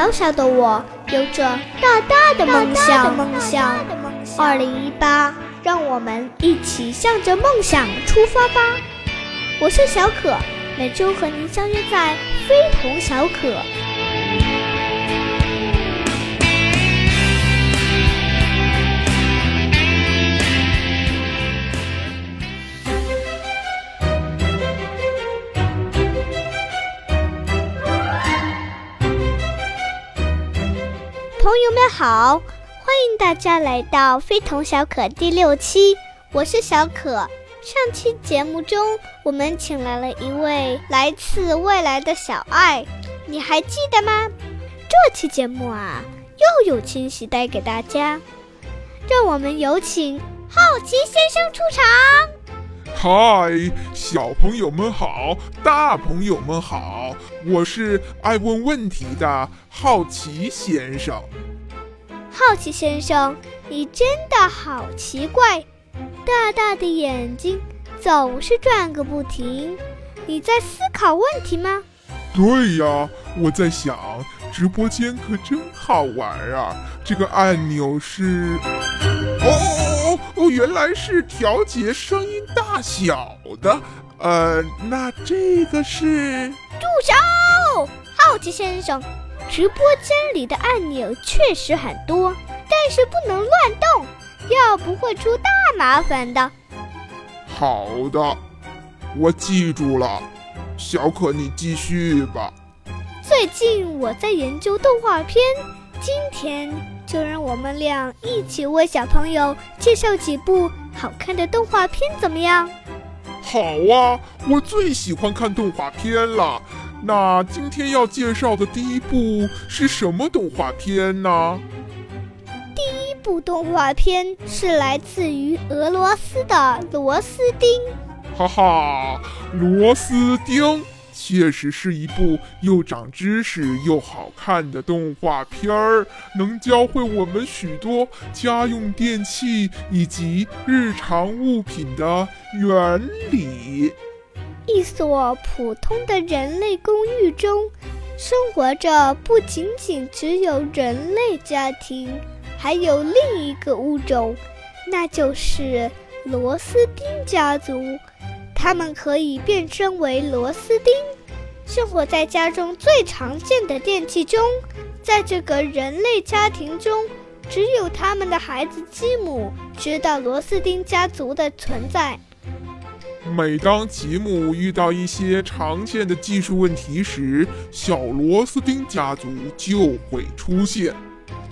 小小的我有着大大的梦想。梦想。二零一八，让我们一起向着梦想出发吧！我是小可，每周和您相约在非同小可。好，欢迎大家来到《非同小可》第六期，我是小可。上期节目中，我们请来了一位来自未来的小爱，你还记得吗？这期节目啊，又有惊喜带给大家，让我们有请好奇先生出场。嗨，小朋友们好，大朋友们好，我是爱问问题的好奇先生。好奇先生，你真的好奇怪，大大的眼睛总是转个不停。你在思考问题吗？对呀，我在想，直播间可真好玩啊！这个按钮是……哦。哦哦，原来是调节声音大小的。呃，那这个是？住手！好奇先生，直播间里的按钮确实很多，但是不能乱动，要不会出大麻烦的。好的，我记住了。小可，你继续吧。最近我在研究动画片，今天。就让我们俩一起为小朋友介绍几部好看的动画片，怎么样？好啊，我最喜欢看动画片了。那今天要介绍的第一部是什么动画片呢？第一部动画片是来自于俄罗斯的《螺丝钉》。哈哈，螺丝钉。确实是一部又长知识又好看的动画片儿，能教会我们许多家用电器以及日常物品的原理。一所普通的人类公寓中，生活着不仅仅只有人类家庭，还有另一个物种，那就是螺丝钉家族。它们可以变身为螺丝钉，生活在家中最常见的电器中。在这个人类家庭中，只有他们的孩子吉姆知道螺丝钉家族的存在。每当吉姆遇到一些常见的技术问题时，小螺丝钉家族就会出现。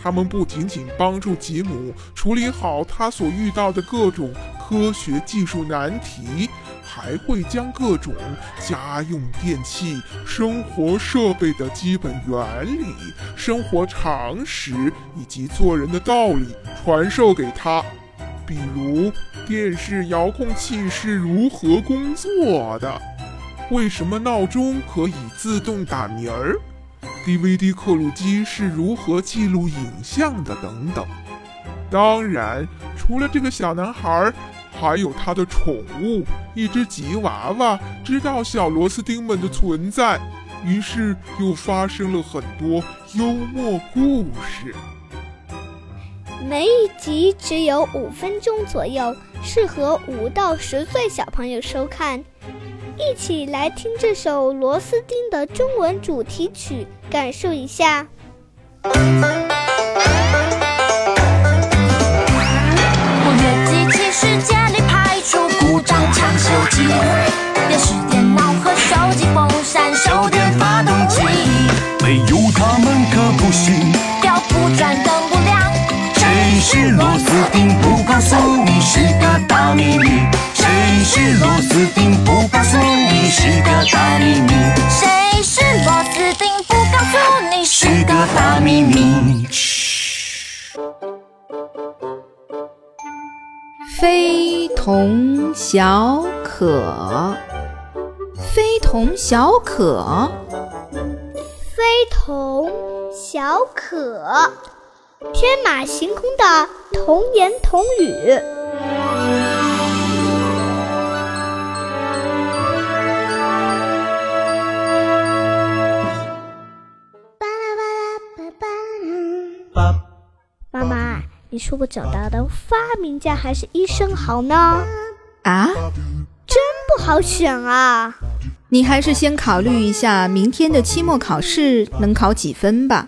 他们不仅仅帮助吉姆处理好他所遇到的各种科学技术难题。还会将各种家用电器、生活设备的基本原理、生活常识以及做人的道理传授给他。比如，电视遥控器是如何工作的？为什么闹钟可以自动打鸣儿？DVD 刻录机是如何记录影像的？等等。当然，除了这个小男孩。还有他的宠物，一只吉娃娃，知道小螺丝钉们的存在，于是又发生了很多幽默故事。每一集只有五分钟左右，适合五到十岁小朋友收看。一起来听这首《螺丝钉》的中文主题曲，感受一下。是螺丝钉？不告诉你是个大秘密。谁是螺丝钉？不告诉你是个大秘密。非同小可，非同小可，非同小可，天马行空的童言童语。你说我长大当发明家还是医生好呢？啊，真不好选啊！你还是先考虑一下明天的期末考试能考几分吧。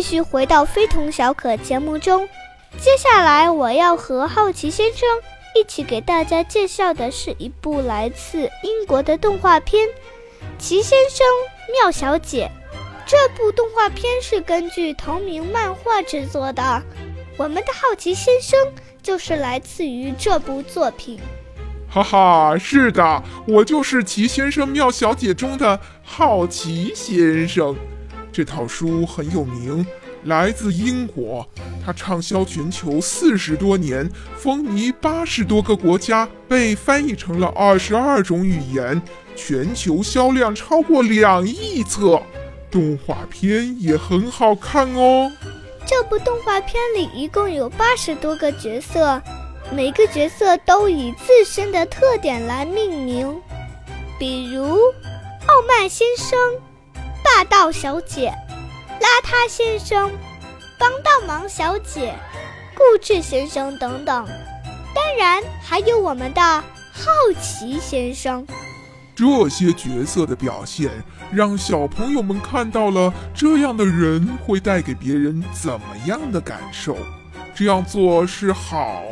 继续回到非同小可节目中，接下来我要和好奇先生一起给大家介绍的是一部来自英国的动画片《奇先生妙小姐》。这部动画片是根据同名漫画制作的，我们的好奇先生就是来自于这部作品。哈哈，是的，我就是《奇先生妙小姐》中的好奇先生。这套书很有名，来自英国，它畅销全球四十多年，风靡八十多个国家，被翻译成了二十二种语言，全球销量超过两亿册。动画片也很好看哦。这部动画片里一共有八十多个角色，每个角色都以自身的特点来命名，比如傲慢先生。霸道小姐、邋遢先生、帮倒忙小姐、固执先生等等，当然还有我们的好奇先生。这些角色的表现，让小朋友们看到了这样的人会带给别人怎么样的感受？这样做是好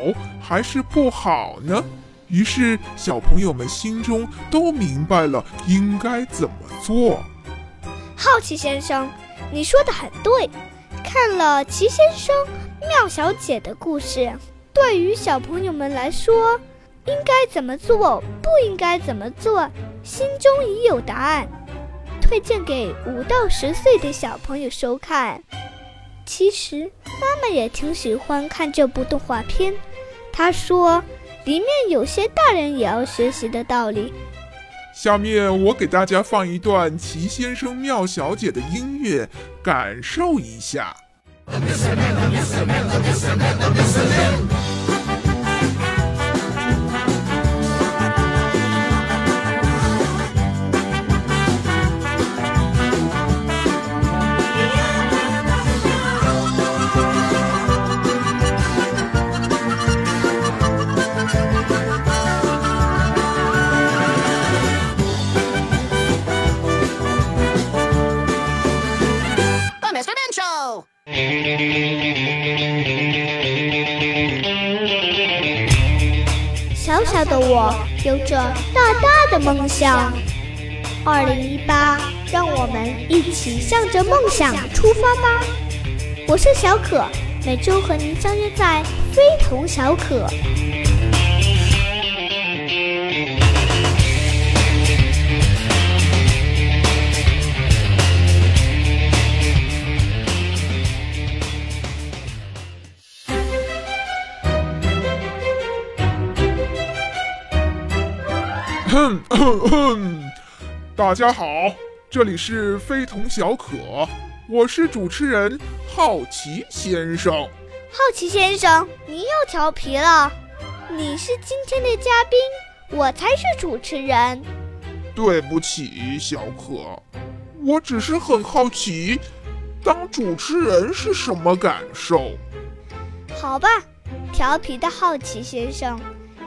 还是不好呢？于是小朋友们心中都明白了应该怎么做。好奇先生，你说的很对。看了奇先生、妙小姐的故事，对于小朋友们来说，应该怎么做，不应该怎么做，心中已有答案。推荐给五到十岁的小朋友收看。其实妈妈也挺喜欢看这部动画片，她说里面有些大人也要学习的道理。下面我给大家放一段《齐先生妙小姐》的音乐，感受一下。的我有着大大的梦想。二零一八，让我们一起向着梦想出发吧！我是小可，每周和您相约在非同小可。大家好，这里是非同小可，我是主持人好奇先生。好奇先生，你又调皮了。你是今天的嘉宾，我才是主持人。对不起，小可，我只是很好奇，当主持人是什么感受？好吧，调皮的好奇先生。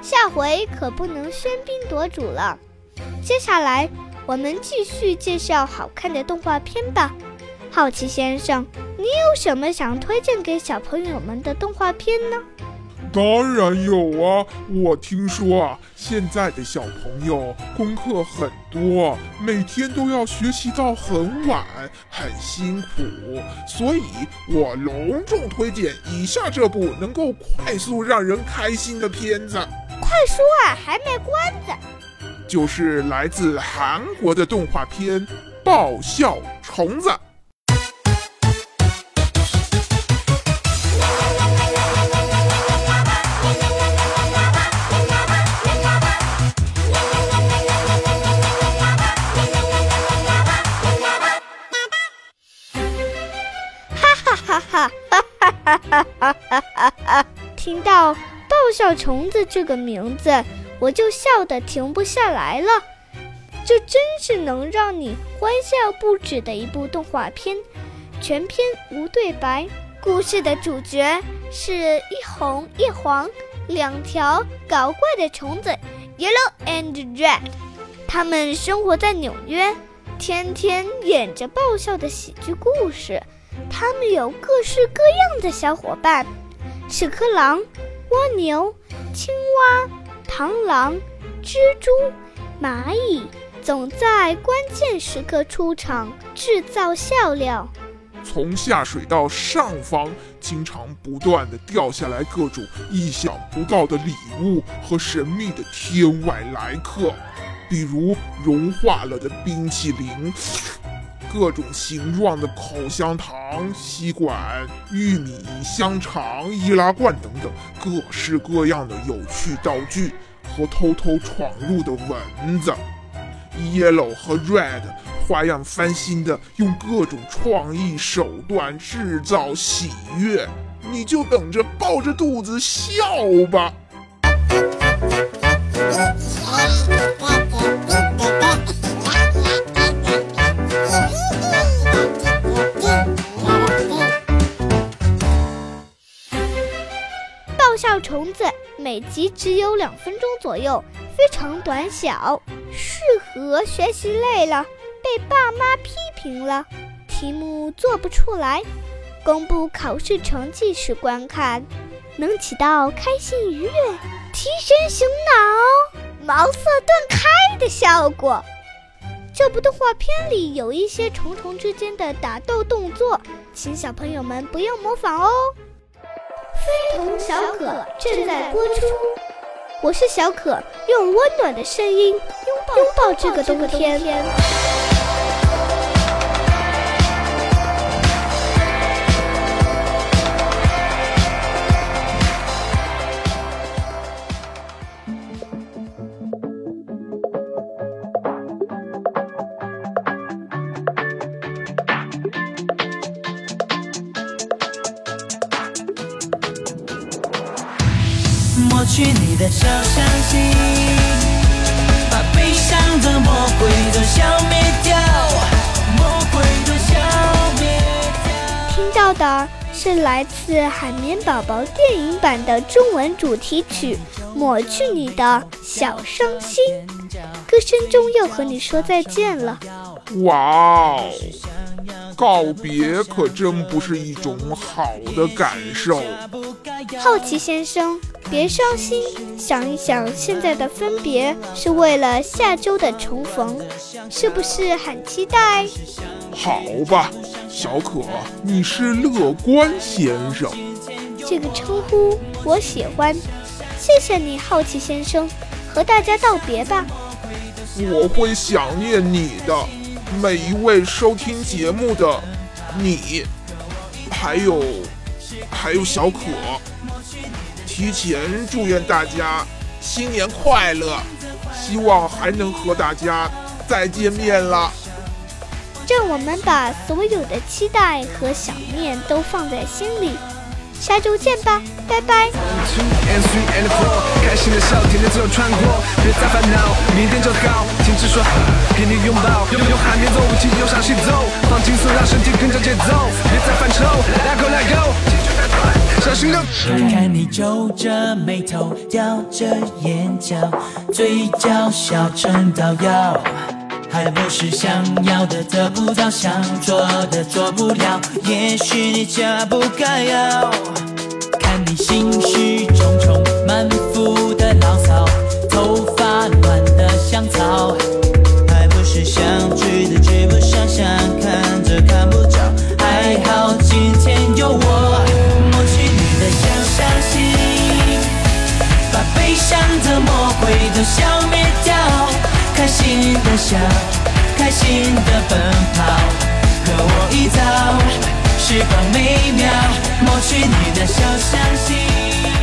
下回可不能喧宾夺主了。接下来我们继续介绍好看的动画片吧。好奇先生，你有什么想推荐给小朋友们的动画片呢？当然有啊！我听说啊，现在的小朋友功课很多，每天都要学习到很晚，很辛苦，所以我隆重推荐以下这部能够快速让人开心的片子。快说啊，还卖关子！就是来自韩国的动画片《爆笑虫子》，哈哈哈哈哈哈哈，听到“爆笑虫子”这个名字。我就笑得停不下来了。这真是能让你欢笑不止的一部动画片，全篇无对白。故事的主角是一红一黄两条搞怪的虫子，Yellow and Red。他们生活在纽约，天天演着爆笑的喜剧故事。他们有各式各样的小伙伴：屎壳郎、蜗牛、青蛙、螳螂、蜘蛛、蚂蚁。总在关键时刻出场，制造笑料。从下水道上方，经常不断的掉下来各种意想不到的礼物和神秘的天外来客，比如融化了的冰淇淋、各种形状的口香糖、吸管、玉米、香肠、易拉罐等等各式各样的有趣道具和偷偷闯入的蚊子。Yellow 和 Red 花样翻新的用各种创意手段制造喜悦，你就等着抱着肚子笑吧。虫子每集只有两分钟左右，非常短小。适合学习累了、被爸妈批评了、题目做不出来、公布考试成绩时观看，能起到开心愉悦、提神醒脑、茅塞顿开的效果。这部动画片里有一些虫虫之间的打斗动作，请小朋友们不要模仿哦。非同小可正在播出。我是小可，用温暖的声音拥抱这个冬天。抹去你的小伤心，把悲伤的魔鬼都消灭掉，魔鬼都消灭掉。听到的是来自《海绵宝宝》电影版的中文主题曲《抹去你的小伤心》，歌声中要和你说再见了。哇哦，告别可真不是一种好的感受。好奇先生，别伤心，想一想，现在的分别是为了下周的重逢，是不是很期待？好吧，小可，你是乐观先生。这个称呼我喜欢，谢谢你，好奇先生，和大家道别吧。我会想念你的，每一位收听节目的你，还有还有小可。提前祝愿大家新年快乐，希望还能和大家再见面了。让我们把所有的期待和想念都放在心里，下周见吧，拜拜。two three and four，开心的笑，天天自由穿过，别再烦恼，明天就好，停止说好，给你拥抱，用用海绵走舞，起用上节奏，放轻松，让身体跟着节奏，别再犯愁，Let go Let go，小心的。看你皱着眉头，咬着眼角，嘴角笑成膏药，还不是想要的得不到，想做的做不了，也许你家不该要。看你心事重重，满腹的牢骚，头发乱的像草，还不是想笑，开心的奔跑，和我一早。时光美妙，抹去你的小伤心。